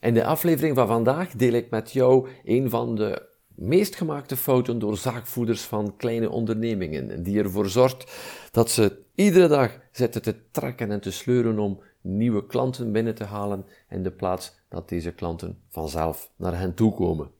In de aflevering van vandaag deel ik met jou een van de meest gemaakte fouten door zaakvoerders van kleine ondernemingen, die ervoor zorgt dat ze iedere dag zitten te trekken en te sleuren om nieuwe klanten binnen te halen in de plaats dat deze klanten vanzelf naar hen toe komen.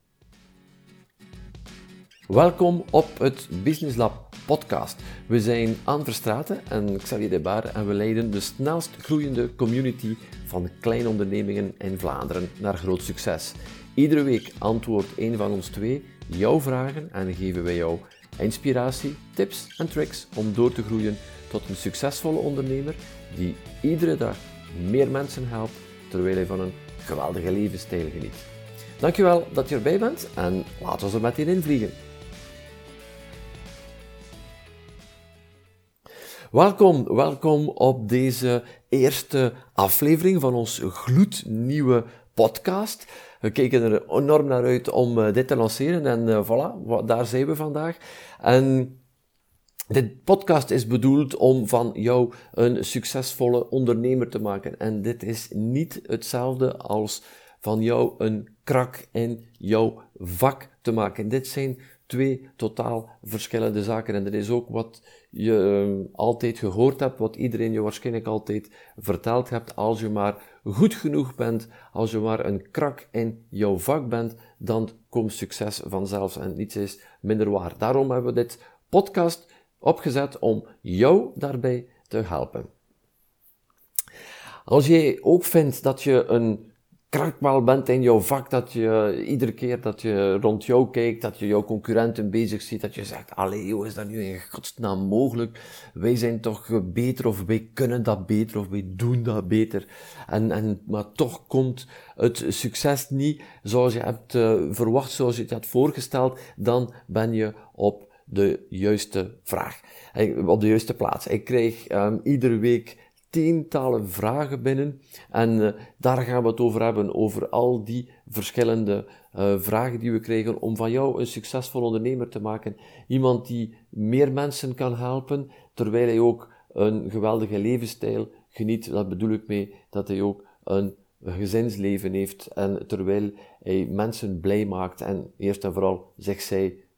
Welkom op het Business Lab podcast. We zijn Anne Verstraten en Xavier de Baar en we leiden de snelst groeiende community van kleine ondernemingen in Vlaanderen naar groot succes. Iedere week antwoordt een van ons twee jouw vragen en geven wij jou inspiratie, tips en tricks om door te groeien tot een succesvolle ondernemer die iedere dag meer mensen helpt terwijl hij van een geweldige levensstijl geniet. Dankjewel dat je erbij bent en laten we er meteen in Welkom, welkom op deze eerste aflevering van ons gloednieuwe podcast. We kijken er enorm naar uit om eh, dit te lanceren en uh, voilà, daar zijn we vandaag. En dit podcast is bedoeld om van jou een succesvolle ondernemer te maken. En dit is niet hetzelfde als van jou een krak in jouw vak te maken. Dit zijn twee totaal verschillende zaken. En dat is ook wat je ehm, altijd gehoord hebt, wat iedereen je waarschijnlijk altijd verteld hebt. Als je maar goed genoeg bent, als je maar een krak in jouw vak bent, dan komt succes vanzelf en niets is minder waar. Daarom hebben we dit podcast opgezet om jou daarbij te helpen. Als jij ook vindt dat je een krachtbal bent in jouw vak, dat je iedere keer dat je rond jou kijkt, dat je jouw concurrenten bezig ziet, dat je zegt, allee, hoe is dat nu in godsnaam mogelijk? Wij zijn toch beter, of wij kunnen dat beter, of wij doen dat beter. En, en, maar toch komt het succes niet zoals je hebt uh, verwacht, zoals je het had voorgesteld, dan ben je op de juiste vraag, op de juiste plaats. Ik krijg um, iedere week tientallen vragen binnen. En uh, daar gaan we het over hebben, over al die verschillende uh, vragen die we krijgen om van jou een succesvol ondernemer te maken. Iemand die meer mensen kan helpen, terwijl hij ook een geweldige levensstijl geniet. Dat bedoel ik mee dat hij ook een gezinsleven heeft en terwijl hij mensen blij maakt en eerst en vooral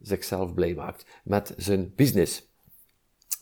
zichzelf blij maakt met zijn business.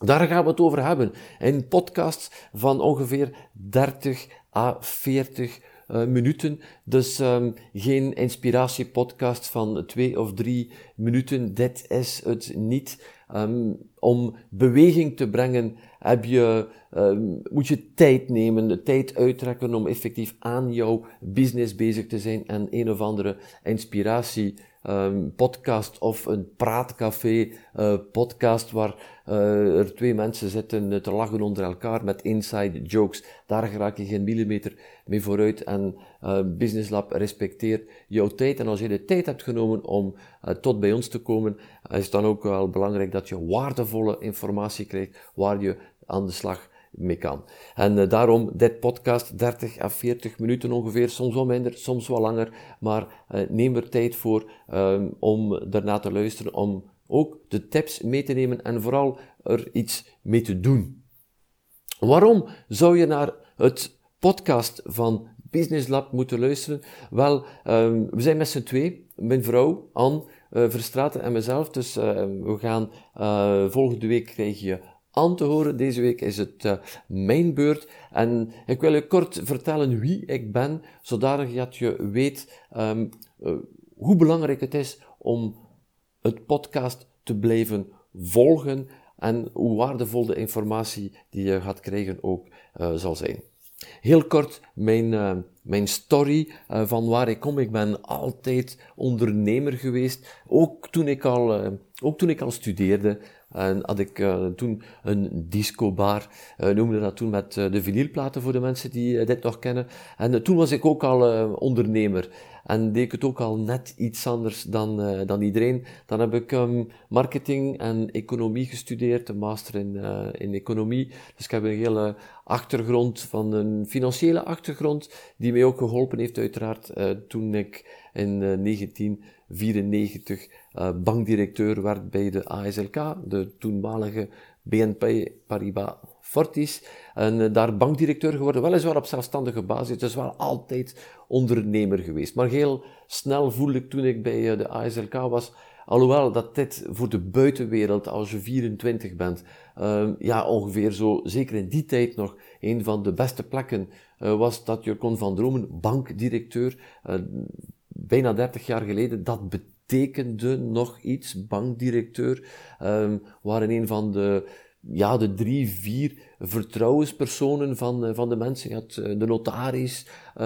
Daar gaan we het over hebben. In podcasts van ongeveer 30 à 40 uh, minuten. Dus um, geen inspiratiepodcast van twee of drie minuten. Dit is het niet. Um, om beweging te brengen heb je, um, moet je tijd nemen, de tijd uittrekken om effectief aan jouw business bezig te zijn en een of andere inspiratie um, podcast of een praatcafé uh, podcast waar uh, er twee mensen zitten te lachen onder elkaar met inside jokes. Daar raak je geen millimeter mee vooruit en uh, Business Lab respecteert jouw tijd. En als je de tijd hebt genomen om tot bij ons te komen, is het dan ook wel belangrijk dat je waardevolle informatie krijgt waar je aan de slag mee kan. En uh, daarom dit podcast, 30 à 40 minuten ongeveer, soms wel minder, soms wel langer, maar uh, neem er tijd voor um, om daarna te luisteren, om ook de tips mee te nemen en vooral er iets mee te doen. Waarom zou je naar het podcast van Business Lab moeten luisteren? Wel, um, we zijn met z'n twee, mijn vrouw, Anne, uh, Verstraten en mezelf, dus we gaan volgende week krijg je aan te horen. Deze week is het uh, mijn beurt. En ik wil je kort vertellen wie ik ben, zodat dat je weet um, uh, hoe belangrijk het is om het podcast te blijven volgen en hoe waardevol de informatie die je gaat krijgen ook uh, zal zijn. Heel kort mijn, mijn story van waar ik kom. Ik ben altijd ondernemer geweest, ook toen ik al, ook toen ik al studeerde. En had ik uh, toen een discobar, uh, noemde dat toen met uh, de vinylplaten voor de mensen die dit nog kennen. En toen was ik ook al ondernemer. En deed ik het ook al net iets anders dan, dan iedereen. Dan heb ik um, marketing en economie gestudeerd, een master in, in economie. Dus ik heb een hele achtergrond van een financiële achtergrond, die mij ook geholpen heeft uiteraard toen ik in 1994 uh, bankdirecteur werd bij de ASLK, de toenmalige BNP Paribas Fortis. En daar bankdirecteur geworden, weliswaar op zelfstandige basis. Dus wel altijd ondernemer geweest. Maar heel snel voelde ik toen ik bij de ASLK was, Alhoewel dat dit voor de buitenwereld, als je 24 bent, uh, ja, ongeveer zo, zeker in die tijd nog, een van de beste plekken uh, was dat je kon van dromen, bankdirecteur. Bijna 30 jaar geleden, dat betekende nog iets, bankdirecteur. Um, waren een van de ja, de drie, vier vertrouwenspersonen van, eh, van de mensen. Je had eh, de notaris, uh,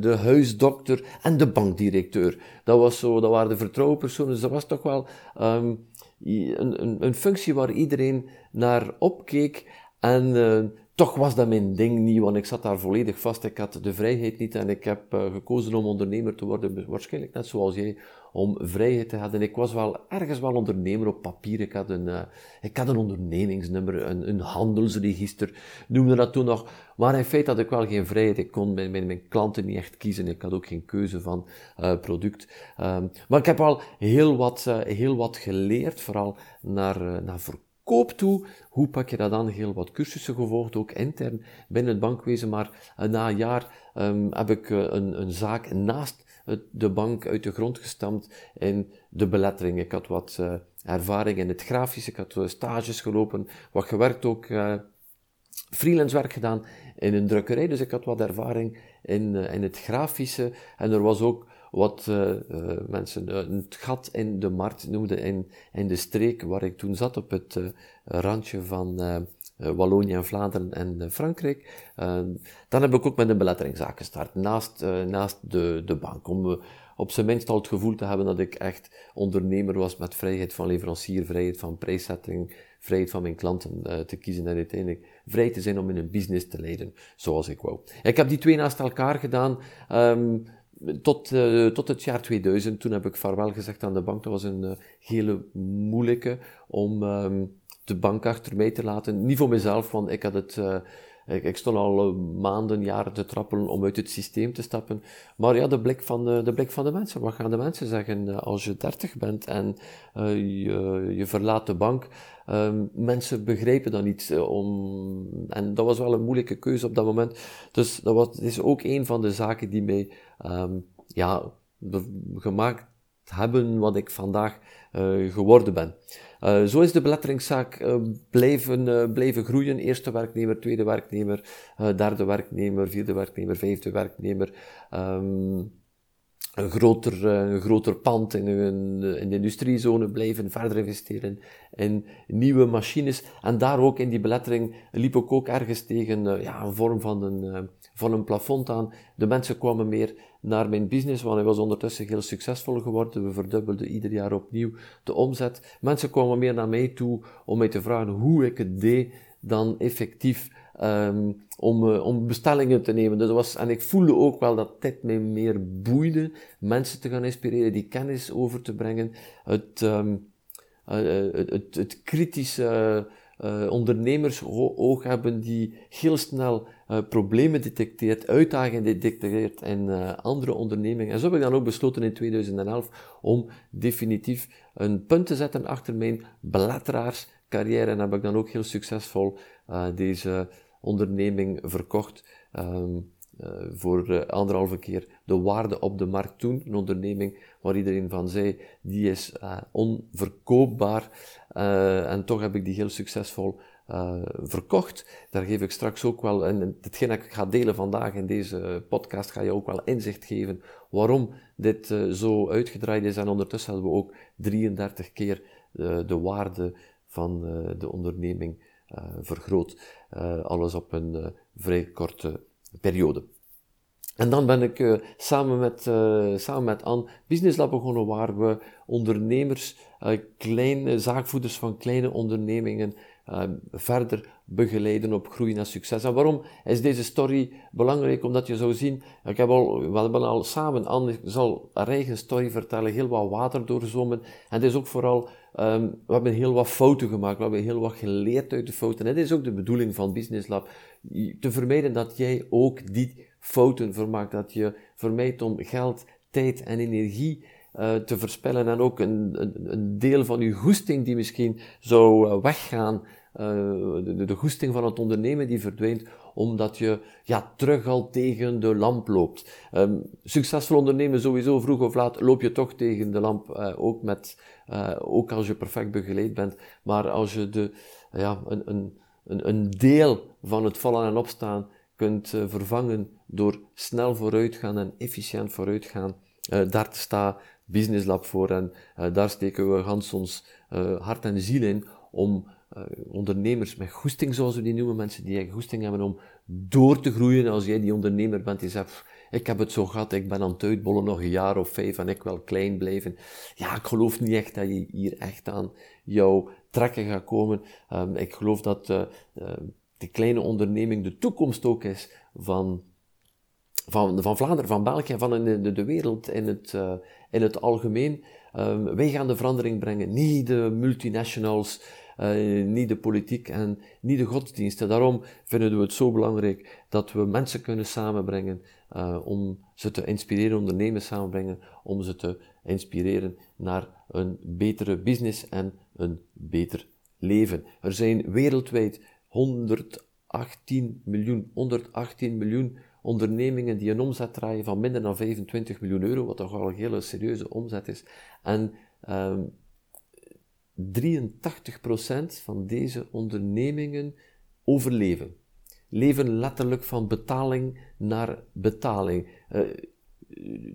de huisdokter en de bankdirecteur. Dat, was zo, dat waren de vertrouwenspersonen. Dus dat was toch wel um, een, een, een, functie waar iedereen naar opkeek. En toch was dat mijn ding niet, want ik zat daar volledig vast. Ik had de vrijheid niet en ik heb uh, gekozen om ondernemer te worden. Waarschijnlijk net zoals jij, om vrijheid te hebben. Ik was wel ergens wel ondernemer op papier. Ik had een, uh, ik had een ondernemingsnummer, een, een handelsregister, noemde dat toen nog. Maar in feite had ik wel geen vrijheid. Ik kon mijn, mijn, klanten niet echt kiezen. Ik had ook geen keuze van uh, product. Um, maar ik heb al heel wat, heel wat geleerd, vooral naar, naar koop toe. Hoe pak je dat aan? Heel wat cursussen gevolgd, ook intern binnen het bankwezen. Maar uh, na een jaar um, heb ik uh, een, een, zaak naast het, de bank uit de grond gestampt in de belettering. Ik had wat ervaring in het grafische, ik had stages gelopen, wat gewerkt ook, freelance werk gedaan in een drukkerij. Dus ik had wat ervaring in, in het grafische. En er was ook wat uh, uh, mensen uh, het gat in de markt noemden in, in de streek waar ik toen zat, op het randje van Wallonië en Vlaanderen en Frankrijk. dan heb ik ook met een beletteringszaak gestart, naast, naast de, de bank, om op zijn minst al het gevoel te hebben dat ik echt ondernemer was met vrijheid van leverancier, vrijheid van prijszetting, vrijheid van mijn klanten te kiezen en uiteindelijk vrij te zijn om in een business te leiden zoals ik wou. Ik heb die twee naast elkaar gedaan. Um, tot, uh, tot het jaar 2000, toen heb ik vaarwel gezegd aan de bank. Dat was een uh, hele moeilijke om um, de bank achter mij te laten. Niet voor mezelf, want ik had het... Ik, ik, stond al maanden, jaren te trappelen om uit het systeem te stappen. Maar ja, de blik van de, de, blik van de mensen. Wat gaan de mensen zeggen als je 30 bent en je, je verlaat de bank? Um, mensen begrijpen dat niet. Om, en dat was wel een moeilijke keuze op dat moment. Dus dat was, is ook een van de zaken die mij um, ja, gemaakt hebben wat ik vandaag uh, geworden ben. Uh, zo is de beletteringszaak blijven, groeien. Eerste werknemer, tweede werknemer, derde werknemer, vierde werknemer, vijfde werknemer. Um, een groter, een groter pand in, in de industriezone blijven, verder investeren in nieuwe machines. En daar ook in die belettering liep ik ook ergens tegen ja, een vorm van een, van een plafond aan. De mensen kwamen meer naar mijn business, want hij was ondertussen heel succesvol geworden. We verdubbelden ieder jaar opnieuw de omzet. Mensen kwamen meer naar mij toe om mij te vragen hoe ik het deed dan effectief um, om, uh, om bestellingen te nemen. Dus was, en ik voelde ook wel dat dit mij meer boeide, mensen te gaan inspireren, die kennis over te brengen, het, um, uh, het, het, kritische uh, ondernemersoog hebben die heel snel problemen detecteert, uitdagingen detecteert in andere ondernemingen. En zo heb ik dan ook besloten in 2011 om definitief een punt te zetten achter mijn beletteraarscarrière. En heb ik dan ook heel succesvol uh, deze onderneming verkocht. Um, uh, voor uh, anderhalve keer de waarde op de markt toen. Een onderneming waar iedereen van zei, die is uh, onverkoopbaar. en toch heb ik die heel succesvol verkocht. Daar geef ik straks ook wel, en hetgeen dat ik ga delen vandaag in deze podcast, ga je ook wel inzicht geven waarom dit zo uitgedraaid is. En ondertussen hebben we ook 33 keer de waarde van de onderneming vergroot. Alles op een vrij korte periode. En dan ben ik uh, samen, met, samen met Anne Business Lab begonnen, waar we ondernemers, kleine zaakvoerders van kleine ondernemingen, verder begeleiden op groei naar succes. En waarom is deze story belangrijk? Omdat je zou zien, ik heb al, we hebben al samen, Anne zal haar eigen story vertellen, heel wat water doorzwommen. En het is ook vooral, um, we hebben heel wat fouten gemaakt, we hebben heel wat geleerd uit de fouten. En dit is ook de bedoeling van Business Lab te vermijden dat jij ook die fouten vermaakt. Dat je vermijdt om geld, tijd en energie uh, te verspillen en ook een, een, deel van je goesting die misschien zou uh, weggaan de, de goesting van het ondernemen die verdwijnt, omdat je ja, terug al tegen de lamp loopt. Um, succesvol ondernemen sowieso, vroeg of laat, loop je toch tegen de lamp, uh, ook, met, uh, ook als je perfect begeleid bent. Maar als je de, ja, een, een, een, deel van het vallen en opstaan kunt uh, vervangen door snel vooruitgaan en efficiënt vooruitgaan, daar staat Business Lab voor en daar steken we gans ons hart en ziel in om ondernemers met goesting, zoals we die noemen, mensen die goesting hebben om door te groeien. Als jij die ondernemer bent die zegt, ik heb het zo gehad, ik ben aan het uitbollen nog een jaar of vijf en ik wil klein blijven. Ja, ik geloof niet echt dat je hier echt aan jouw trekken gaat komen. Um, ik geloof dat uh, uh, de kleine onderneming de toekomst ook is van, van, van Vlaanderen, van België, van de, de wereld in het, uh, in het algemeen. Um, wij gaan de verandering brengen, niet de multinationals, uh, niet de politiek en niet de godsdiensten. Daarom vinden we het zo belangrijk dat we mensen kunnen samenbrengen uh, om ze te inspireren, ondernemers samenbrengen, om ze te inspireren naar een betere business en een beter leven. Er zijn wereldwijd 118 miljoen, 118 miljoen ondernemingen die een omzet draaien van minder dan 25 miljoen euro, wat toch wel een hele serieuze omzet is. En um, 83% van deze ondernemingen overleven. Leven letterlijk van betaling naar betaling.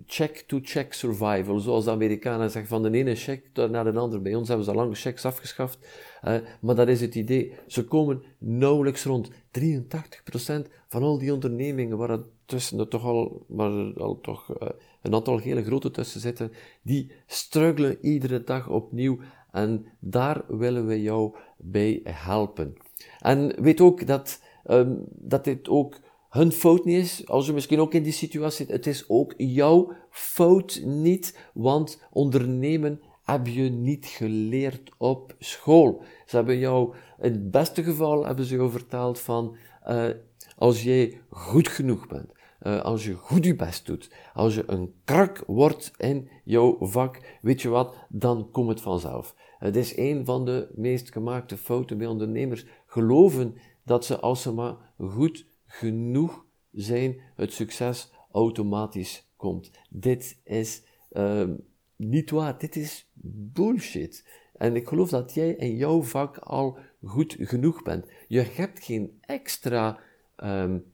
Check-to-check survival, zoals de Amerikanen zeggen, van de ene check naar de andere. Bij ons hebben ze al lang checks afgeschaft, uh, maar dat is het idee. Ze komen nauwelijks rond. 83% van al die ondernemingen, waar tussen er toch al, waar al toch uh, een aantal hele grote tussen zitten, die struggelen iedere dag opnieuw en daar willen we jou bij helpen. En weet ook dat, um, dat dit ook hun fout niet is, als je misschien ook in die situatie zit. Het is ook jouw fout niet, want ondernemen heb je niet geleerd op school. Ze hebben jou, in het beste geval hebben ze jou verteld van, uh, als jij goed genoeg bent, uh, als je goed je best doet, als je een krak wordt in jouw vak, weet je wat, dan komt het vanzelf. Het is een van de meest gemaakte fouten bij ondernemers. Geloven dat ze als ze maar goed genoeg zijn, het succes automatisch komt. Dit is uh, niet waar. Dit is bullshit. En ik geloof dat jij in jouw vak al goed genoeg bent. Je hebt geen extra um,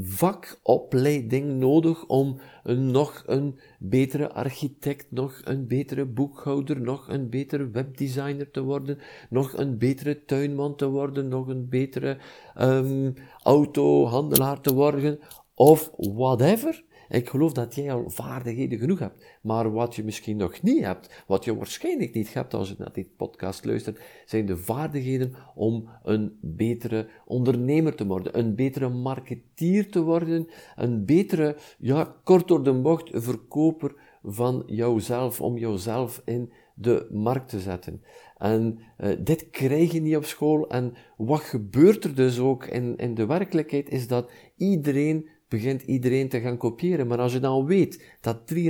vakopleiding nodig om nog een betere architect, nog een betere boekhouder, nog een betere webdesigner te worden, nog een betere tuinman te worden, nog een betere um, autohandelaar te worden, of whatever. Ik geloof dat jij al vaardigheden genoeg hebt. Maar wat je misschien nog niet hebt, wat je waarschijnlijk niet hebt als je naar dit podcast luistert, zijn de vaardigheden om een betere ondernemer te worden, een betere marketeer te worden, een betere, ja, kort door de bocht, verkoper van jouzelf, om jouzelf in de markt te zetten. En uh, dit krijg je niet op school. En wat gebeurt er dus ook in, in de werkelijkheid, is dat iedereen begint iedereen te gaan kopiëren. Maar als je dan weet dat 83%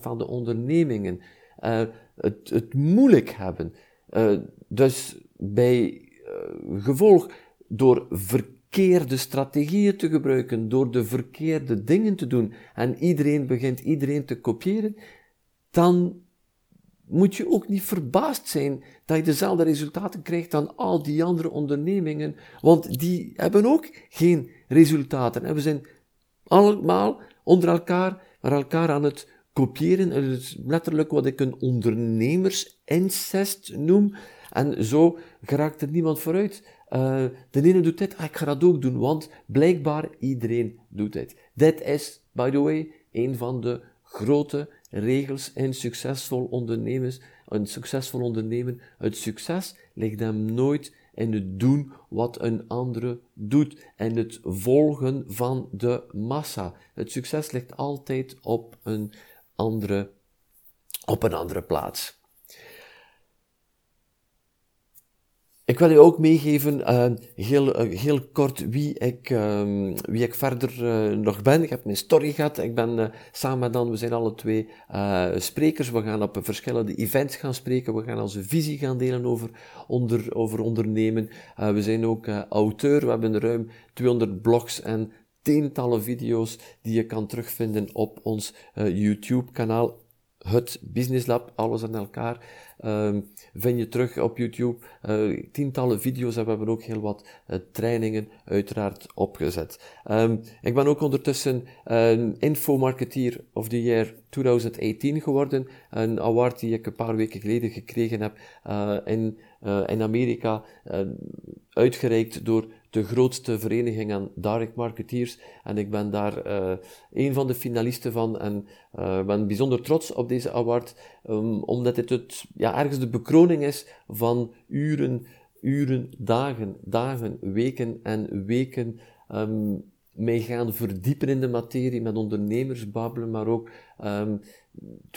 van de ondernemingen uh, het, het, moeilijk hebben, uh, dus bij uh, gevolg door verkeerde strategieën te gebruiken, door de verkeerde dingen te doen, en iedereen begint iedereen te kopiëren, dan moet je ook niet verbaasd zijn dat je dezelfde resultaten krijgt dan al die andere ondernemingen, want die hebben ook geen resultaten. En we zijn allemaal onder elkaar, maar elkaar aan het kopiëren. Het letterlijk wat ik een ondernemersincest noem. En zo geraakt er niemand vooruit. Uh, de ene doet dit, ah, ik ga dat ook doen, want blijkbaar iedereen doet dit. Dit is, by the way, een van de grote regels in succesvol ondernemers, een succesvol ondernemen. Het succes ligt hem nooit in het doen wat een andere doet en het volgen van de massa. Het succes ligt altijd op een andere, op een andere plaats. Ik wil je ook meegeven, uh, heel, uh, heel kort, wie ik, uh, wie ik verder uh, nog ben. Ik heb mijn story gehad. Ik ben samen met Dan, we zijn alle twee sprekers. We gaan op verschillende events gaan spreken. We gaan onze visie gaan delen over, onder, over ondernemen. we zijn ook auteur. We hebben ruim 200 blogs en tientallen video's die je kan terugvinden op ons YouTube-kanaal. Het Business Lab, alles aan elkaar. Um, vind je terug op YouTube uh, tientallen video's en we hebben ook heel wat uh, trainingen uiteraard opgezet. Um, ik ben ook ondertussen een infomarketeer of the year 2018 geworden. Een award die ik een paar weken geleden gekregen heb uh, in, in Amerika, uitgereikt door de grootste vereniging aan direct marketeers. En ik ben daar uh, een van de finalisten van en uh, ben bijzonder trots op deze award, um, omdat het, het ja, ergens de bekroning is van uren, uren, dagen, dagen, weken en weken um, mij gaan verdiepen in de materie, met ondernemers babbelen, maar ook um,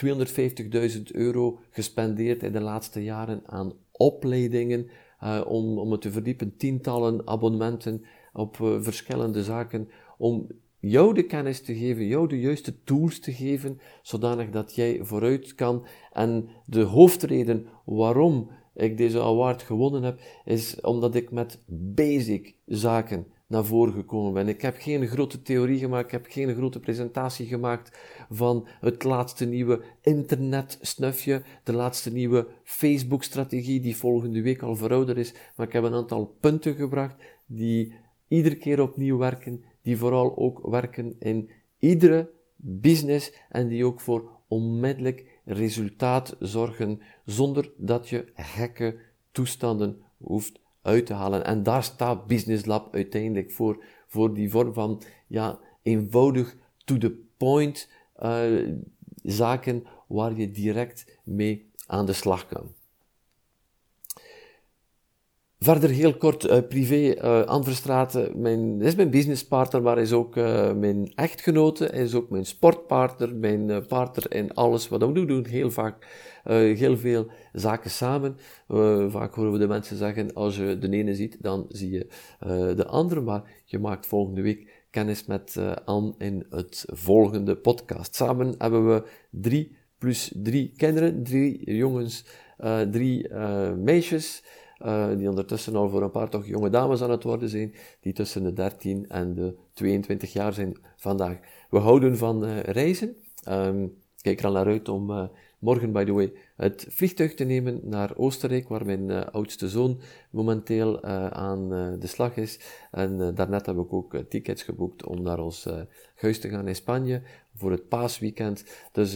250.000 euro gespendeerd in de laatste jaren aan opleidingen, uh, om, om het te verdiepen, tientallen abonnementen op uh, verschillende zaken, om jou de kennis te geven, jou de juiste tools te geven, zodanig dat jij vooruit kan. En de hoofdreden waarom ik deze award gewonnen heb, is omdat ik met basic zaken naar voren gekomen ben. Ik heb geen grote theorie gemaakt, ik heb geen grote presentatie gemaakt van het laatste nieuwe internet-snufje, de laatste nieuwe Facebook-strategie die volgende week al verouderd is, maar ik heb een aantal punten gebracht die iedere keer opnieuw werken, die vooral ook werken in iedere business en die ook voor onmiddellijk resultaat zorgen, zonder dat je gekke toestanden hoeft uit te halen. En daar staat Business Lab uiteindelijk voor, voor die vorm van ja, eenvoudig to the point uh, zaken waar je direct mee aan de slag kan. Verder heel kort, uh, privé, uh, Anverstraten, mijn, is mijn businesspartner, maar is ook uh, mijn echtgenote, is ook mijn sportpartner, mijn partner in alles wat we doen. Heel vaak heel veel zaken samen. vaak horen we de mensen zeggen, als je de ene ziet, dan zie je de andere. Maar je maakt volgende week kennis met Anne in het volgende podcast. Samen hebben we drie plus drie kinderen, drie jongens, drie meisjes. Uh, die ondertussen al voor een paar toch jonge dames aan het worden zijn, die tussen de 13 en de 22 jaar zijn vandaag. We houden van uh, reizen. Um, kijk er al naar uit om uh, morgen, by the way, het vliegtuig te nemen naar Oostenrijk, waar mijn oudste zoon momenteel aan de slag is. En daarnet heb ik ook tickets geboekt om naar ons huis te gaan in Spanje voor het paasweekend. Dus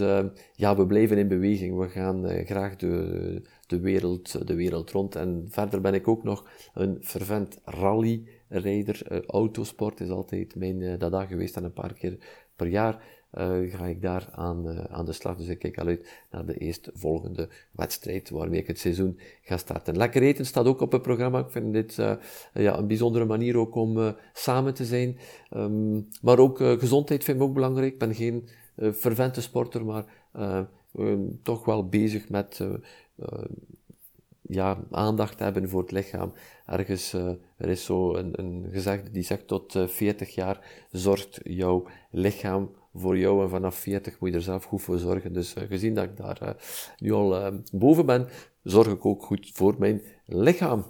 ja, we blijven in beweging. We gaan graag de de wereld, de wereld rond. En verder ben ik ook nog een fervent rallyrijder. Uh, autosport is altijd mijn uh, dada geweest en een paar keer per jaar ga ik daar aan, aan de slag. Dus ik kijk al uit naar de eerstvolgende wedstrijd waarmee ik het seizoen ga starten. Lekker eten staat ook op het programma. Ik vind dit ja, een bijzondere manier ook om samen te zijn. Um, maar ook gezondheid vind ik ook belangrijk. Ik ben geen fervente sporter, maar toch wel bezig met ja, aandacht hebben voor het lichaam. Ergens, uh, er is zo een, een gezegde die zegt tot uh, 40 jaar zorgt jouw lichaam voor jou en vanaf 40 moet je er zelf goed voor zorgen. Dus gezien dat ik daar nu al boven ben, zorg ik ook goed voor mijn lichaam.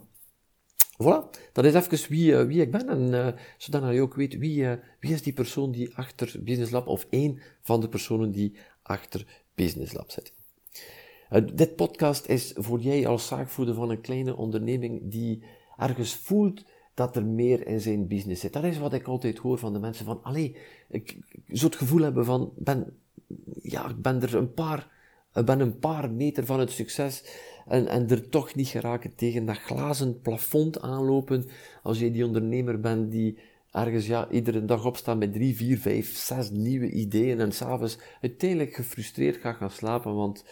Voilà, dat is even wie, wie ik ben en zodat je ook weet wie, wie is die persoon die achter Business Lab of één van de personen die achter Business Lab zit. Uh, dit podcast is voor jij als zaakvoerder van een kleine onderneming die ergens voelt dat er meer in zijn business zit. Dat is wat ik altijd hoor van de mensen van, allee, ik, ik zou het gevoel hebben van, ben, ja, ik ben er een paar, ben een paar meter van het succes en, en er toch niet geraken tegen dat glazen plafond aanlopen als je die ondernemer bent die ergens ja, iedere dag opstaan met drie, vier, vijf, zes nieuwe ideeën en s'avonds uiteindelijk gefrustreerd gaat gaan slapen, want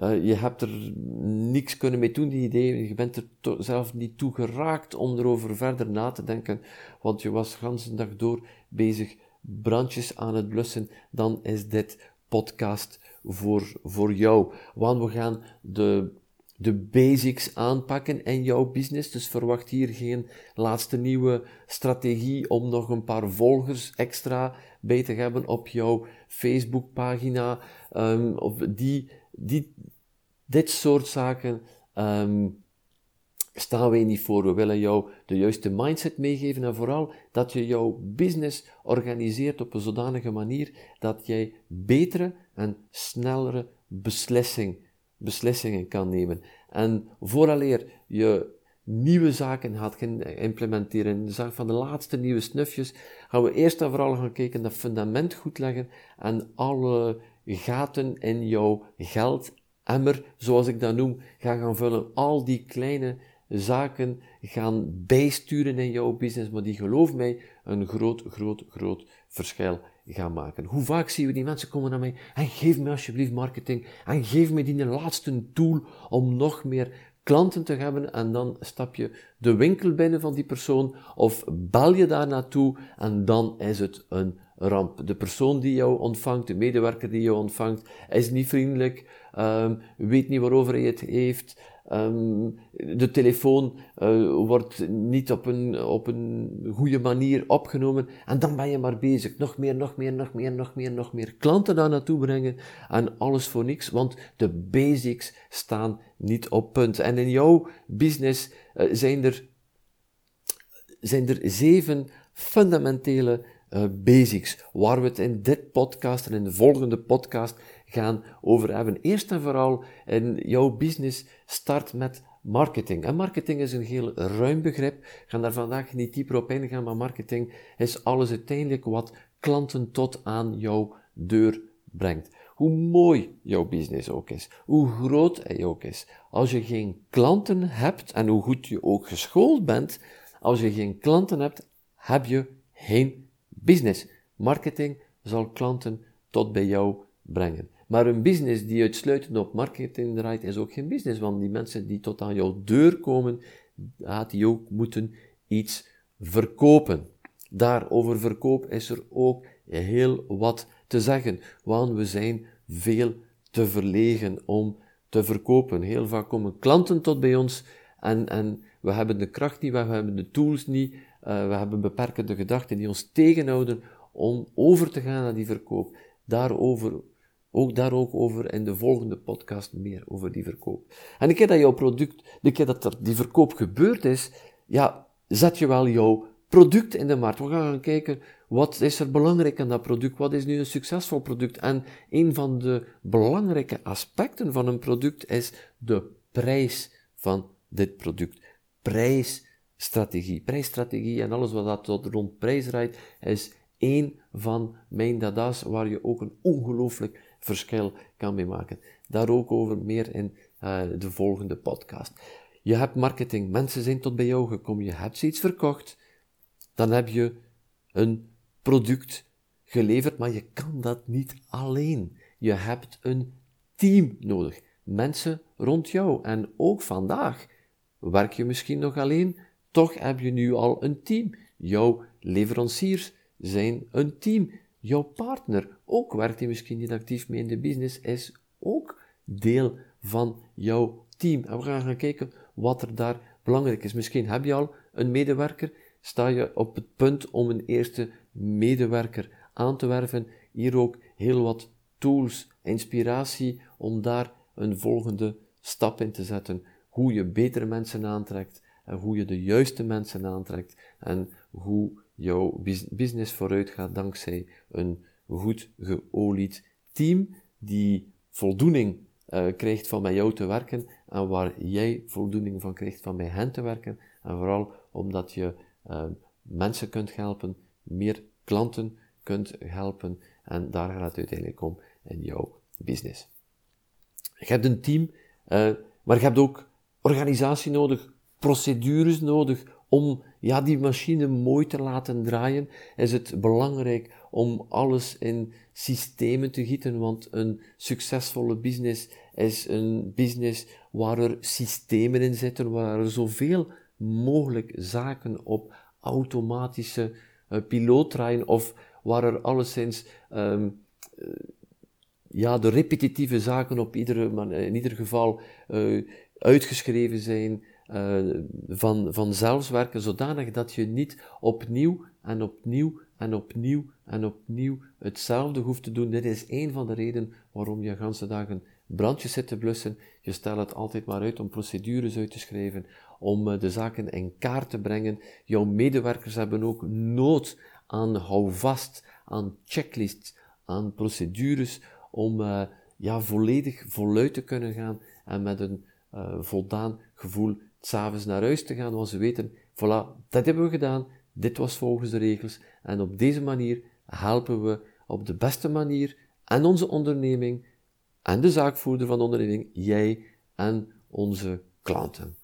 uh, je hebt er niks kunnen mee doen, die ideeën. Je bent er zelf niet toe geraakt om erover verder na te denken, want je was de dag door bezig brandjes aan het blussen. Dan is dit podcast voor, voor jou. Want we gaan de de basics aanpakken in jouw business. Dus verwacht hier geen laatste nieuwe strategie om nog een paar volgers extra bij te hebben op jouw Facebookpagina. Um, of die, die, dit soort zaken um, staan wij niet voor. We willen jou de juiste mindset meegeven en vooral dat je jouw business organiseert op een zodanige manier dat jij betere en snellere beslissing, beslissingen kan nemen. En vooraleer je nieuwe zaken gaat implementeren, de zaak van de laatste nieuwe snufjes, gaan we eerst en vooral gaan kijken dat fundament goed leggen en alle gaten in jouw geldemmer, zoals ik dat noem, gaan gaan vullen. Al die kleine zaken gaan bijsturen in jouw business, maar die geloof mij een groot, groot, groot verschil gaan maken. Hoe vaak zien we die mensen komen naar mij en geef me alsjeblieft marketing en geef me die laatste tool om nog meer klanten te hebben en dan stap je de winkel binnen van die persoon of bel je daar naartoe en dan is het een ramp. De persoon die jou ontvangt, de medewerker die jou ontvangt, is niet vriendelijk, um, weet niet waarover hij het heeft, Um, de telefoon uh, wordt niet op een, op een goede manier opgenomen. En dan ben je maar bezig. Nog meer, nog meer, nog meer, nog meer, nog meer klanten daar naartoe brengen. En alles voor niks, want de basics staan niet op punt. En in jouw business uh, zijn, er, zijn er zeven fundamentele uh, basics, waar we het in dit podcast en in de volgende podcast gaan over hebben. Eerst en vooral in jouw business start met marketing. En marketing is een heel ruim begrip. Ik ga daar vandaag niet dieper op ingaan, maar marketing is alles uiteindelijk wat klanten tot aan jouw deur brengt. Hoe mooi jouw business ook is, hoe groot hij ook is, als je geen klanten hebt en hoe goed je ook geschoold bent, als je geen klanten hebt, heb je geen business. Marketing zal klanten tot bij jou brengen. Maar een business die uitsluitend op marketing draait, is ook geen business, want die mensen die tot aan jouw deur komen, gaat die ook moeten iets verkopen. Daarover verkoop is er ook heel wat te zeggen, want we zijn veel te verlegen om te verkopen. Heel vaak komen klanten tot bij ons en, en we hebben de kracht niet, we hebben de tools niet, uh, we hebben beperkende gedachten die ons tegenhouden om over te gaan naar die verkoop. Daarover ook daar ook over in de volgende podcast meer over die verkoop. En de keer dat jouw product, de keer dat er die verkoop gebeurd is, ja, zet je wel jouw product in de markt. We gaan gaan kijken, wat is er belangrijk aan dat product? Wat is nu een succesvol product? En een van de belangrijke aspecten van een product is de prijs van dit product. Prijsstrategie. Prijsstrategie en alles wat dat rond prijs rijdt, is één van mijn dada's waar je ook een ongelooflijk verschil kan mee maken. Daar ook over meer in uh, de volgende podcast. Je hebt marketing, mensen zijn tot bij jou gekomen, je hebt ze iets verkocht, dan heb je een product geleverd, maar je kan dat niet alleen. Je hebt een team nodig, mensen rond jou. En ook vandaag werk je misschien nog alleen, toch heb je nu al een team. Jouw leveranciers zijn een team. Jouw partner, ook werkt hij misschien niet actief mee in de business, is ook deel van jouw team. En we gaan gaan kijken wat er daar belangrijk is. Misschien heb je al een medewerker, sta je op het punt om een eerste medewerker aan te werven. Hier ook heel wat tools, inspiratie om daar een volgende stap in te zetten. Hoe je betere mensen aantrekt en hoe je de juiste mensen aantrekt en hoe jouw business vooruit gaat dankzij een goed geolied team die voldoening uh, krijgt van met jou te werken en waar jij voldoening van krijgt van met hen te werken. En vooral omdat je uh, mensen kunt helpen, meer klanten kunt helpen en daar gaat het uiteindelijk om in jouw business. Je hebt een team, uh, maar je hebt ook organisatie nodig, procedures nodig om ja, die machine mooi te laten draaien, is het belangrijk om alles in systemen te gieten, want een succesvolle business is een business waar er systemen in zitten, waar er zoveel mogelijk zaken op automatische uh, piloot draaien, of waar er alleszins um, ja, de repetitieve zaken op iedere, in ieder geval uh, uitgeschreven zijn, uh, van, van zelfswerken, zodanig dat je niet opnieuw en opnieuw en opnieuw en opnieuw hetzelfde hoeft te doen. Dit is een van de redenen waarom je ganse dagen brandjes zit te blussen. Je stelt het altijd maar uit om procedures uit te schrijven, om uh, de zaken in kaart te brengen. Jouw medewerkers hebben ook nood aan houvast, aan checklists, aan procedures, om uh, ja, volledig voluit te kunnen gaan en met een voldaan gevoel s'avonds naar huis te gaan, want ze weten, voilà, dat hebben we gedaan, dit was volgens de regels, en op deze manier helpen we op de beste manier en onze onderneming en de zaakvoerder van de onderneming, jij en onze klanten.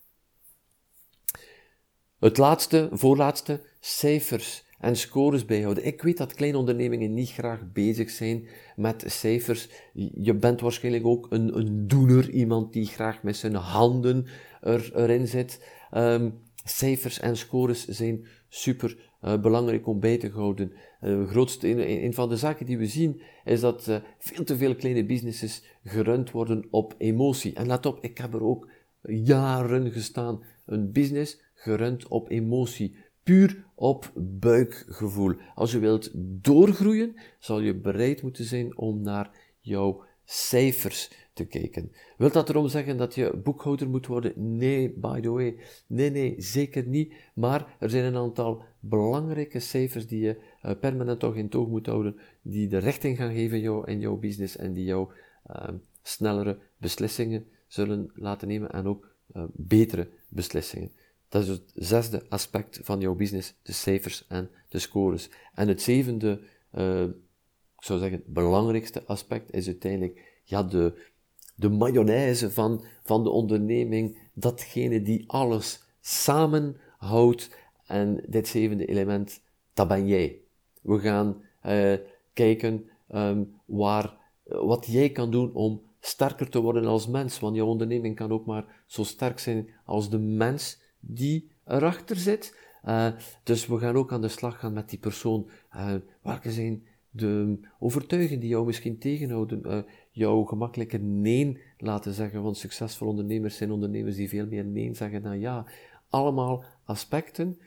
Het laatste, voorlaatste, cijfers en scores bijhouden. Ik weet dat kleine ondernemingen niet graag bezig zijn met cijfers. Je bent waarschijnlijk ook een, een doener, iemand die graag met zijn handen er, erin zit. Um, cijfers en scores zijn super uh, belangrijk om bij te houden. Uh, grootste, een, van de zaken die we zien is dat uh, veel te veel kleine businesses gerund worden op emotie. En let op, ik heb er ook jaren gestaan. Een business gerund op emotie puur op buikgevoel. Als je wilt doorgroeien, zal je bereid moeten zijn om naar jouw cijfers te kijken. Wilt dat erom zeggen dat je boekhouder moet worden? Nee, by the way. Nee, nee, zeker niet. Maar er zijn een aantal belangrijke cijfers die je uh, permanent toch in toog moet houden, die de richting gaan geven jou, in jouw business en die jou uh, snellere beslissingen zullen laten nemen en ook uh, betere beslissingen. Dat is het zesde aspect van jouw business, de cijfers en de scores. En het zevende, uh, ik zou zeggen, belangrijkste aspect is uiteindelijk ja, de, de mayonaise van, van de onderneming, datgene die alles samenhoudt. En dit zevende element, dat ben jij. We gaan uh, kijken um, waar, wat jij kan doen om sterker te worden als mens. Want jouw onderneming kan ook maar zo sterk zijn als de mens die erachter zit. Uh, dus we gaan ook aan de slag gaan met die persoon. Uh, welke zijn de overtuigingen die jou misschien tegenhouden? Uh, jou gemakkelijker nee laten zeggen, want succesvolle ondernemers zijn ondernemers die veel meer nee zeggen dan ja. Allemaal aspecten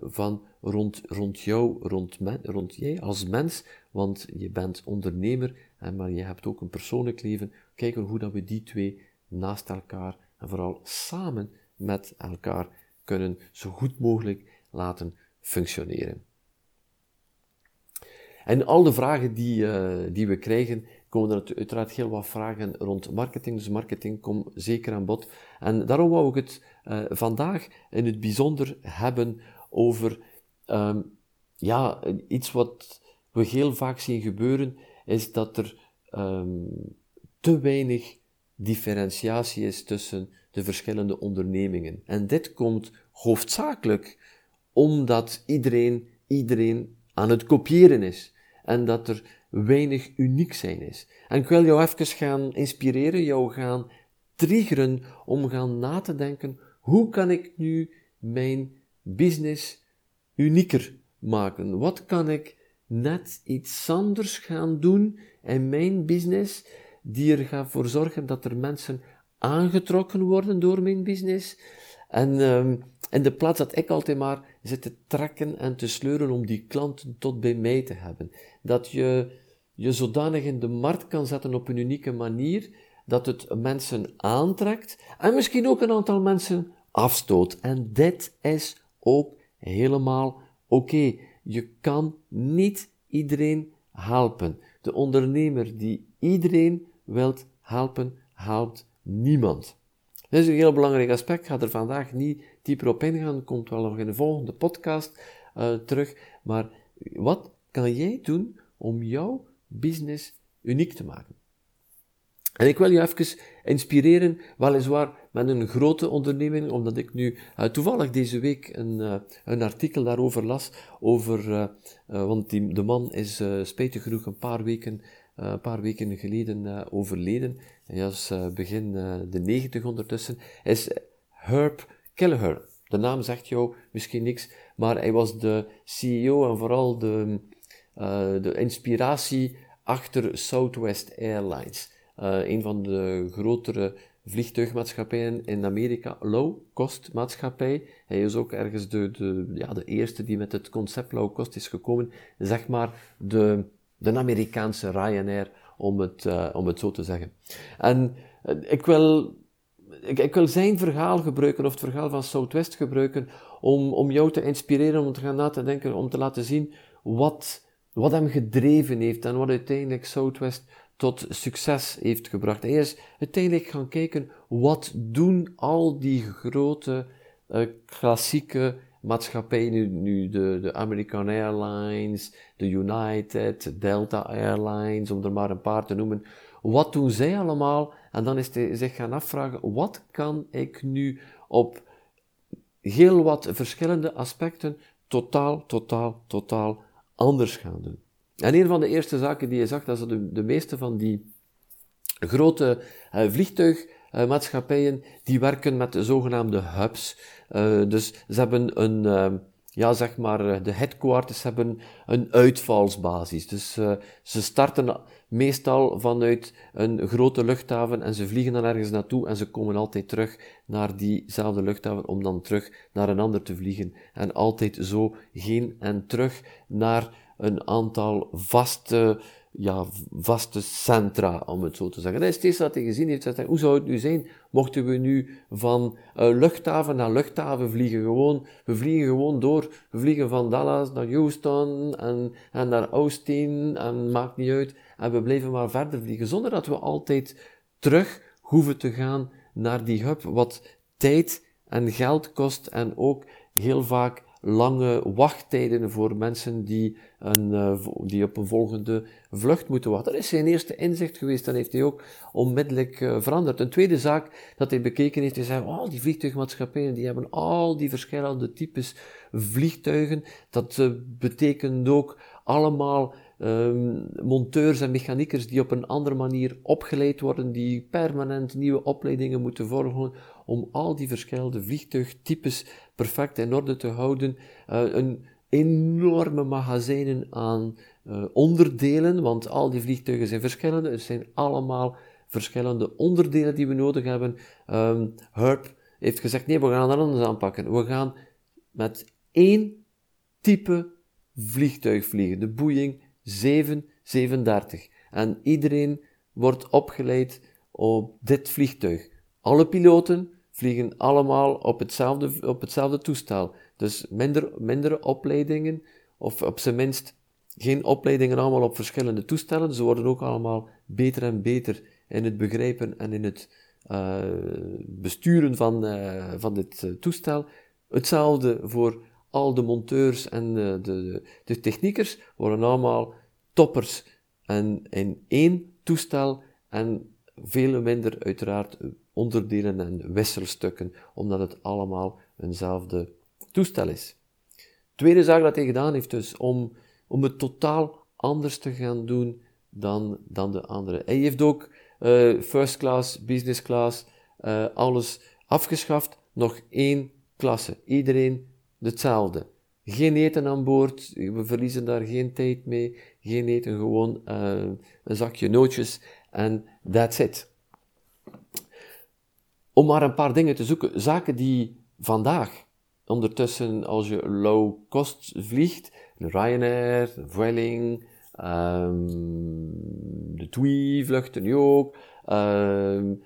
van rond, rond jou, rond, men, rond jij als mens, want je bent ondernemer, maar je hebt ook een persoonlijk leven. Kijken hoe dat we die twee naast elkaar en vooral samen met elkaar kunnen zo goed mogelijk laten functioneren. En al de vragen die, uh, die we krijgen, komen er uiteraard heel wat vragen rond marketing. Dus marketing komt zeker aan bod. En daarom wou ik het uh, vandaag in het bijzonder hebben over um, ja, iets wat we heel vaak zien gebeuren, is dat er um, te weinig differentiatie is tussen de verschillende ondernemingen. En dit komt hoofdzakelijk omdat iedereen, iedereen aan het kopiëren is. En dat er weinig uniek zijn is. En ik wil jou even gaan inspireren, jou gaan triggeren om gaan na te denken, hoe kan ik nu mijn business unieker maken? Wat kan ik net iets anders gaan doen in mijn business, die er gaat zorgen dat er mensen aangetrokken worden door mijn business. En um, in de plaats dat ik altijd maar zit te trekken en te sleuren om die klanten tot bij mij te hebben. Dat je je zodanig in de markt kan zetten op een unieke manier, dat het mensen aantrekt en misschien ook een aantal mensen afstoot. En dit is ook helemaal oké. Je kan niet iedereen helpen. De ondernemer die iedereen wilt helpen, helpt niemand. Dat is een heel belangrijk aspect. Ik ga er vandaag niet dieper op ingaan. Komt wel nog in de volgende podcast uh, terug. Maar wat kan jij doen om jouw business uniek te maken? En ik wil je even inspireren, weliswaar met een grote onderneming, omdat ik nu uh, toevallig deze week een, uh, een artikel daarover las, over, uh, want die, de man is spijtig genoeg een paar weken eh, een paar weken geleden overleden. Hij was begin de 90 ondertussen. Is Herb Kelleher. De naam zegt jou misschien niks, maar hij was de CEO en vooral de, de inspiratie achter Southwest Airlines. Een van de grotere vliegtuigmaatschappijen in Amerika, low-cost maatschappij. Hij is ook ergens de, de, ja, de eerste die met het concept low-cost is gekomen. Zeg maar de, de Amerikaanse Ryanair, om het, uh, om het zo te zeggen. En uh, ik wil ik, ik, wil zijn verhaal gebruiken, of het verhaal van Southwest gebruiken, om, om jou te inspireren, om te gaan na te denken, om te laten zien wat, wat hem gedreven heeft en wat uiteindelijk Southwest tot succes heeft gebracht. Hij is uiteindelijk gaan kijken, wat doen al die grote uh, klassieke maatschappijen, nu, nu de, de American Airlines, de United, Delta Airlines, om er maar een paar te noemen, wat doen zij allemaal? En dan is hij zich gaan afvragen, wat kan ik nu op heel wat verschillende aspecten totaal, totaal, totaal anders gaan doen? En een van de eerste zaken die je zag, dat ze de, de meeste van die grote uh, vliegtuigmaatschappijen, die werken met de zogenaamde hubs. Uh, dus ze hebben een, uh, ja, zeg maar, de headquarters hebben een uitvalsbasis. Dus ze starten meestal vanuit een grote luchthaven en ze vliegen dan ergens naartoe en ze komen altijd terug naar diezelfde luchthaven om dan terug naar een ander te vliegen. En altijd zo heen en terug naar een aantal vaste, ja, vaste centra, om het zo te zeggen. Dat is steeds wat hij gezien heeft. Hij hoe zou het nu zijn, mochten we nu van uh, luchthaven naar luchthaven vliegen? Gewoon, we vliegen gewoon door. We vliegen van Dallas naar Houston en, en naar Austin en maakt niet uit. En we blijven maar verder vliegen, zonder dat we altijd terug hoeven te gaan naar die hub, wat tijd en geld kost en ook heel vaak lange wachttijden voor mensen die, een, uh, die op een volgende vlucht moeten wachten. Dat is zijn eerste inzicht geweest, dan heeft hij ook onmiddellijk uh, veranderd. Een tweede zaak dat hij bekeken heeft, hij zei, oh, die vliegtuigmaatschappijen, die hebben al die verschillende types vliegtuigen. Dat uh, betekent ook allemaal um, monteurs en mechaniekers die op een andere manier opgeleid worden, die permanent nieuwe opleidingen moeten volgen om al die verschillende vliegtuigtypes perfect in orde te houden. Uh, een enorme magazijnen aan uh, onderdelen, want al die vliegtuigen zijn verschillende. Het zijn allemaal verschillende onderdelen die we nodig hebben. Um, heeft gezegd, nee, we gaan het anders aanpakken. We gaan met één type vliegtuig vliegen, de Boeing 737. En iedereen wordt opgeleid op dit vliegtuig. Alle piloten vliegen allemaal op hetzelfde, op hetzelfde toestel. Dus minder, mindere opleidingen, of op zijn minst geen opleidingen allemaal op verschillende toestellen. Ze worden ook allemaal beter en beter in het begrijpen en in het uh, besturen van, uh, van dit uh, toestel. Hetzelfde voor al de monteurs en de, de, de techniekers worden allemaal toppers en in één toestel en veel minder uiteraard onderdelen en wisselstukken, omdat het allemaal eenzelfde toestel is. Tweede zaak dat hij gedaan heeft dus, om, om het totaal anders te gaan doen dan, dan de andere. Hij heeft ook uh, first class, business class, uh, alles afgeschaft, nog één klasse. Iedereen hetzelfde. Geen eten aan boord, we verliezen daar geen tijd mee. Geen eten, gewoon uh, een zakje nootjes en that's it. Om maar een paar dingen te zoeken, zaken die vandaag, ondertussen als je low cost vliegt, Ryanair, Vueling, um, de TUI vluchten nu ook, um,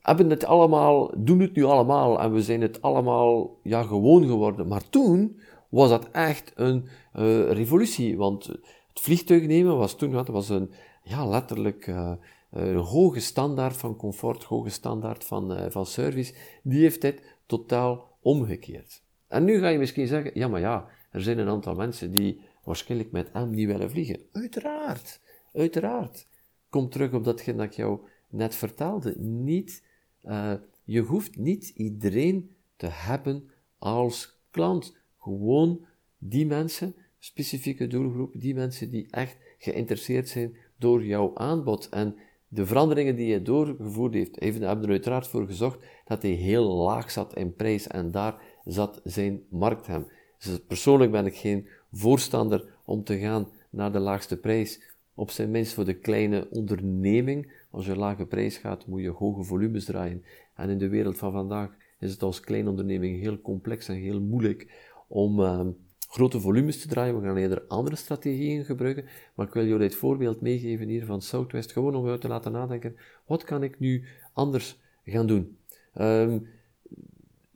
hebben het allemaal, doen het nu allemaal en we zijn het allemaal ja, gewoon geworden. Maar toen was dat echt een uh, revolutie, want het vliegtuig nemen was toen dat was een ja, letterlijk uh, een hoge standaard van comfort, hoge standaard van, uh, van service. Die heeft dit totaal omgekeerd. En nu ga je misschien zeggen, ja maar ja, er zijn een aantal mensen die waarschijnlijk met M niet willen vliegen. Uiteraard, uiteraard. Kom terug op datgene dat ik jou net vertelde. Niet, uh, je hoeft niet iedereen te hebben als klant. Gewoon die mensen, specifieke doelgroep, die mensen die echt geïnteresseerd zijn door jouw aanbod. En de veranderingen die hij doorgevoerd heeft, hebben er uiteraard voor gezorgd dat hij heel laag zat in prijs en daar zat zijn markt hem. Dus persoonlijk ben ik geen voorstander om te gaan naar de laagste prijs. op zijn minst voor de kleine onderneming. Als je lage prijs gaat, moet je hoge volumes draaien. En in de wereld van vandaag is het als kleine onderneming heel complex en heel moeilijk om uh, grote volumes te draaien. We gaan eerder andere strategieën gebruiken. Maar ik wil jullie dit voorbeeld meegeven hier van Southwest, gewoon om jou te laten nadenken, wat kan ik nu anders gaan doen? Um,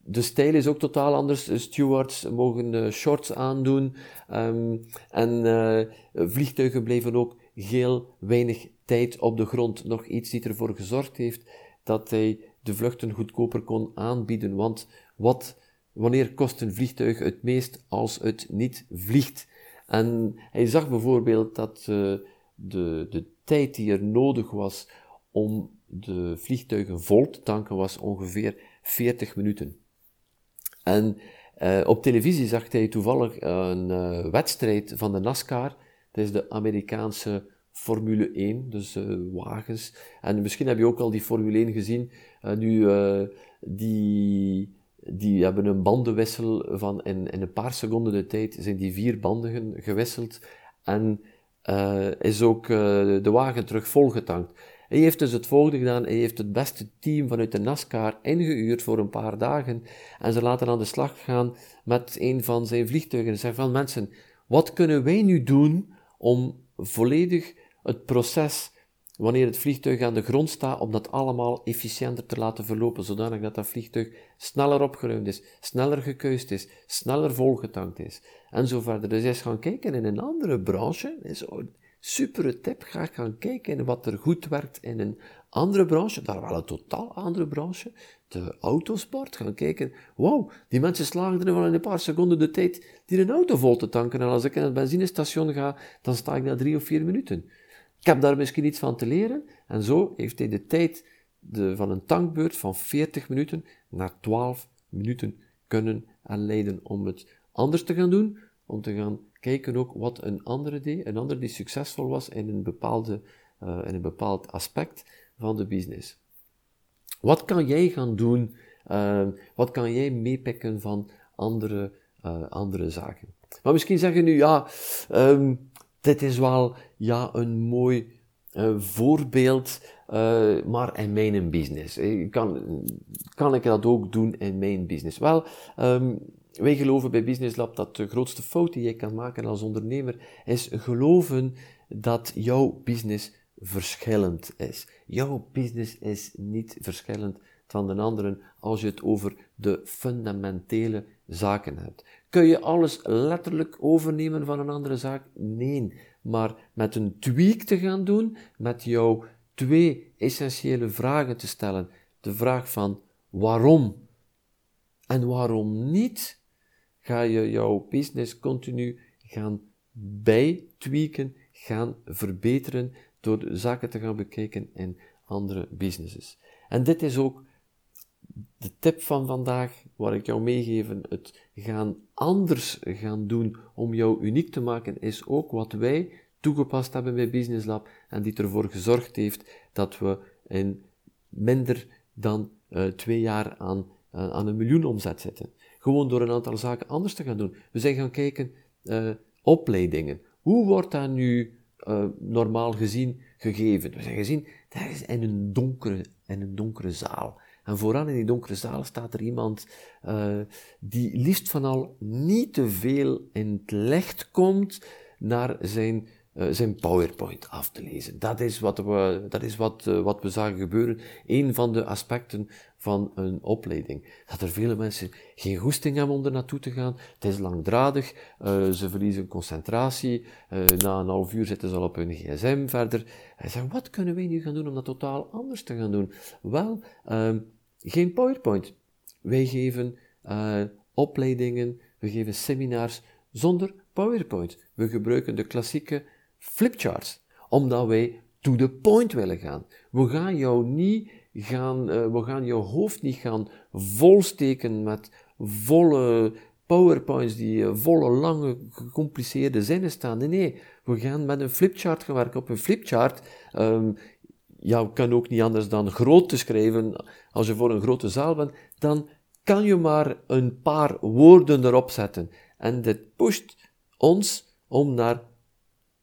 de stijl is ook totaal anders. Stewards mogen uh, shorts aandoen. Um, en uh, vliegtuigen blijven ook heel weinig tijd op de grond. Nog iets die ervoor gezorgd heeft dat hij de vluchten goedkoper kon aanbieden. Want wat, wanneer kost een vliegtuig het meest als het niet vliegt? En hij zag bijvoorbeeld dat uh, de, de tijd die er nodig was om de vliegtuigen vol te tanken was ongeveer 40 minuten. En uh, op televisie zag hij toevallig een uh, wedstrijd van de NASCAR. Dat is de Amerikaanse Formule 1, dus wagens. En misschien heb je ook al die Formule 1 gezien. nu, die, die hebben een bandenwissel van in, in een paar seconden de tijd zijn die vier banden gewisseld. En is ook de wagen terug volgetankt. Hij heeft dus het volgende gedaan. Hij heeft het beste team vanuit de NASCAR ingehuurd voor een paar dagen. En ze laten aan de slag gaan met een van zijn vliegtuigen. En zeggen van mensen, wat kunnen wij nu doen om volledig het proces, wanneer het vliegtuig aan de grond staat, om dat allemaal efficiënter te laten verlopen, zodanig dat dat vliegtuig sneller opgeruimd is, sneller gekuist is, sneller volgetankt is, en zo verder. Dus is gaan kijken in een andere branche, is Super tip, ga gaan kijken in wat er goed werkt in een andere branche, daar wel een totaal andere branche, de autosport. Gaan kijken, wow, die mensen slagen er van in een paar seconden de tijd die een auto vol te tanken. En als ik in het benzinestation ga, dan sta ik na drie of vier minuten. Ik heb daar misschien iets van te leren. En zo heeft hij de tijd de, van een tankbeurt van 40 minuten naar 12 minuten kunnen leiden om het anders te gaan doen, om te gaan kijken ook wat een andere deed, een ander die succesvol was in een, bepaalde, uh, in een bepaald aspect van de business. Wat kan jij gaan doen? Uh, wat kan jij meepikken van andere, uh, andere zaken? Maar misschien zeg je nu, ja, um, dit is wel ja, een mooi voorbeeld, maar in mijn business. Kan, kan ik dat ook doen in mijn business? Wel, um, wij geloven bij Business Lab dat de grootste fout die je kan maken als ondernemer is geloven dat jouw business verschillend is. Jouw business is niet verschillend van de anderen als je het over de fundamentele zaken hebt. Kun je alles letterlijk overnemen van een andere zaak? Nee. Maar met een tweak te gaan doen, met jou twee essentiële vragen te stellen. De vraag van waarom en waarom niet? ga je jouw business continu gaan bijtweaken, gaan verbeteren door de zaken te gaan bekijken in andere businesses. En dit is ook de tip van vandaag, waar ik jou meegeven, het gaan anders gaan doen om jou uniek te maken, is ook wat wij toegepast hebben bij Business Lab en die ervoor gezorgd heeft dat we in minder dan uh, twee jaar aan, uh, aan een miljoen omzet zitten. Gewoon door een aantal zaken anders te gaan doen. We zijn gaan kijken, uh, opleidingen. Hoe wordt dat nu normaal gezien gegeven? We zijn gezien, dat is in een donkere, in een donkere zaal. En vooraan in die donkere zaal staat er iemand uh, die liefst van al niet te veel in het licht komt naar zijn uh, zijn PowerPoint af te lezen. Dat is wat we, dat is wat, uh, wat we zagen gebeuren. Een van de aspecten van een opleiding. Dat er vele mensen geen goesting hebben om er naartoe te gaan. Het is langdradig, uh, ze verliezen concentratie. na een half uur zitten ze al op hun gsm verder. Hij zegt, wat kunnen wij nu gaan doen om dat totaal anders te gaan doen? Wel, ehm, geen PowerPoint. Wij geven opleidingen, we geven seminars zonder PowerPoint. We gebruiken de klassieke flipcharts, omdat wij to the point willen gaan. We gaan jou niet gaan, uh, we gaan jouw hoofd niet gaan volsteken met volle powerpoints die uh, volle, lange, gecompliceerde zinnen staan. Nee, we gaan met een flipchart gaan werken. Op een flipchart, um, ja, kan ook niet anders dan groot te schrijven. Als je voor een grote zaal bent, dan kan je maar een paar woorden erop zetten. En dit pusht ons om naar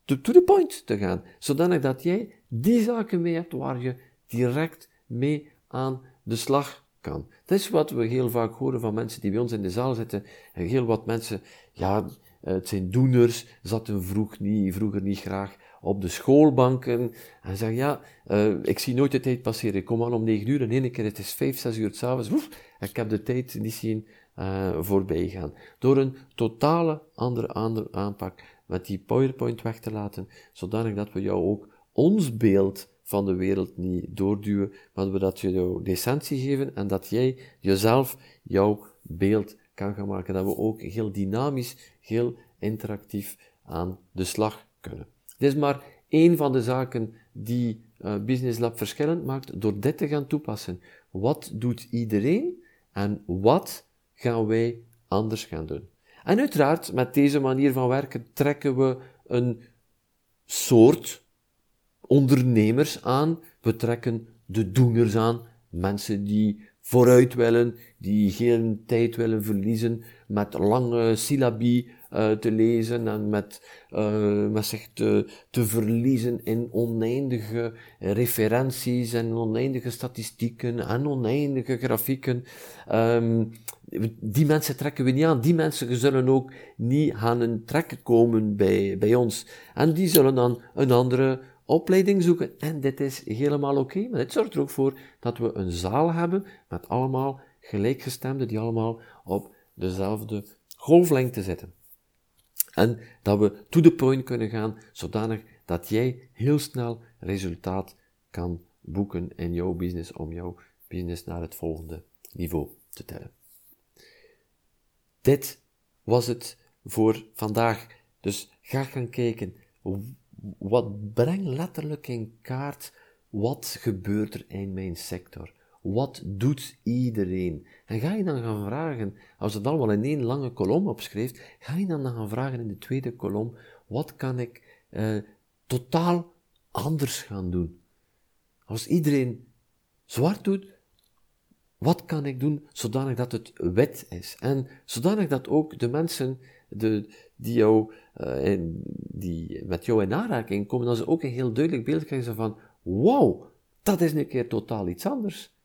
to, to the point te gaan. Zodanig dat jij die zaken mee hebt waar je direct mee aan de slag kan. Dat is wat we heel vaak horen van mensen die bij ons in de zaal zitten. En heel wat mensen, ja, het zijn doeners, zaten vroeg niet, vroeger niet graag op de schoolbanken. En zeggen, ja, uh, ik zie nooit de tijd passeren. Ik kom al om negen uur en één keer het is vijf, zes uur s'avonds. Ik heb de tijd niet zien uh, voorbij gaan. Door een totale andere aanpak met die PowerPoint weg te laten, zodanig dat we jou ook ons beeld van de wereld niet doorduwen, maar we dat je jou decentie geven en dat jij jezelf jouw beeld kan gaan maken. Dat we ook heel dynamisch, heel interactief aan de slag kunnen. Dit is maar één van de zaken die uh, Business Lab verschillend maakt door dit te gaan toepassen. Wat doet iedereen en wat gaan wij anders gaan doen? En uiteraard, met deze manier van werken trekken we een soort ondernemers aan, we trekken de doeners aan, mensen die vooruit willen, die geen tijd willen verliezen met lange syllabi uh, te lezen en met, met zich te, te verliezen in oneindige referenties en oneindige statistieken en oneindige grafieken. Um, die mensen trekken we niet aan. Die mensen zullen ook niet aan een trek komen bij, bij ons. En die zullen dan een andere opleiding zoeken. En dit is helemaal oké. maar dit zorgt er ook voor dat we een zaal hebben met allemaal gelijkgestemden die allemaal op dezelfde golflengte zitten. En dat we to the point kunnen gaan, zodanig dat jij heel snel resultaat kan boeken in jouw business om jouw business naar het volgende niveau te tellen. Dit was het voor vandaag. Dus ga gaan kijken. Wat breng letterlijk in kaart wat gebeurt er in mijn sector? Wat doet iedereen? En ga je dan gaan vragen, als het allemaal in één lange kolom opschrijft, ga je dan gaan vragen in de tweede kolom, wat kan ik eh, totaal anders gaan doen? Als iedereen zwart doet, wat kan ik doen zodanig dat het wit is? En zodanig dat ook de mensen de, die, jou, uh, die met jou in aanraking komen, dat ze ook een heel duidelijk beeld krijgen van, wow, dat is een keer totaal iets anders.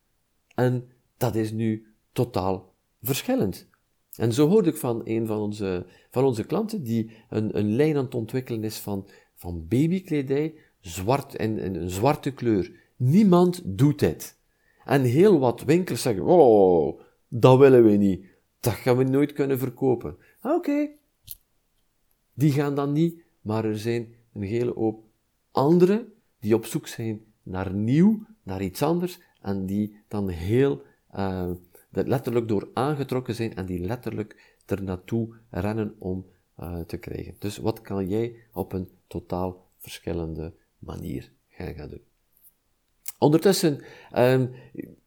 En dat is nu totaal verschillend. En zo hoorde ik van een van onze, van onze klanten, die een, een lijn aan het ontwikkelen is van, van babykledij, zwart en, een zwarte kleur. Niemand doet dit. En heel wat winkels zeggen, oh, dat willen we niet. Dat gaan we nooit kunnen verkopen. Oké. Die gaan dan niet, maar er zijn een hele hoop anderen die op zoek zijn naar nieuw, naar iets anders, en die dan heel uh, letterlijk door aangetrokken zijn en die letterlijk er naartoe rennen om uh, te krijgen. Dus wat kan jij op een totaal verschillende manier gaan, gaan doen? Ondertussen, um,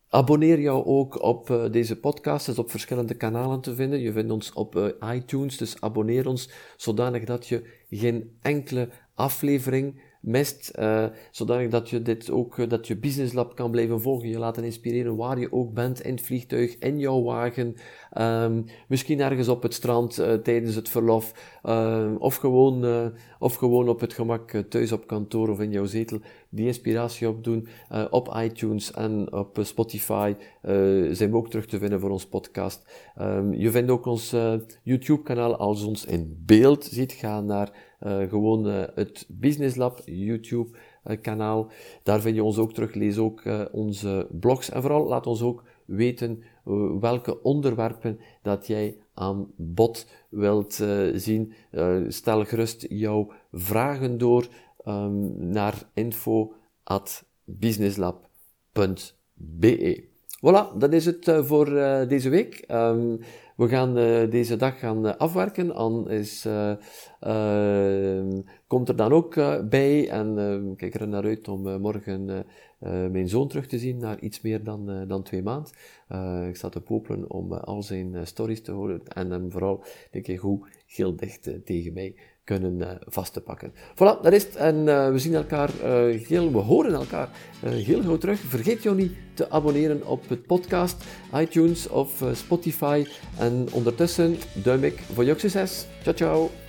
abonneer jou ook op uh, deze podcast, is op verschillende kanalen te vinden. Je vindt ons op uh, iTunes, dus abonneer ons, zodanig dat je geen enkele aflevering mist, uh, zodanig dat je dit ook, uh, dat je Business Lab kan blijven volgen, je laten inspireren waar je ook bent, in het vliegtuig, in jouw wagen, um, misschien ergens op het strand uh, tijdens het verlof, ehm, of, gewoon, of gewoon op het gemak thuis op kantoor of in jouw zetel, die inspiratie opdoen. op iTunes en op Spotify zijn we ook terug te vinden voor ons podcast. Um, je vindt ook ons YouTube kanaal als ons in beeld ziet, ga naar gewoon uh, het Business Lab YouTube uh, kanaal. Daar vind je ons ook terug. Lees ook onze blogs. En vooral laat ons ook weten welke onderwerpen dat jij aan bod wilt zien. stel gerust jouw vragen door um, naar info.businesslab.be. Voilà, dat is het voor deze week. We gaan uh, deze dag gaan uh, afwerken. Anne is, uh, komt er dan ook bij en ik kijk er naar uit om morgen mijn zoon terug te zien na iets meer dan, dan twee maanden. ik sta te popelen om al zijn stories te horen en hem vooral denk ik hoe heel dicht tegen mij kunnen uh, vast te pakken. Voilà, dat is het. En uh, we zien elkaar heel, we horen elkaar heel gauw terug. Vergeet jou niet te abonneren op het podcast, iTunes of Spotify. En ondertussen duim ik voor jouw succes. Ciao, ciao.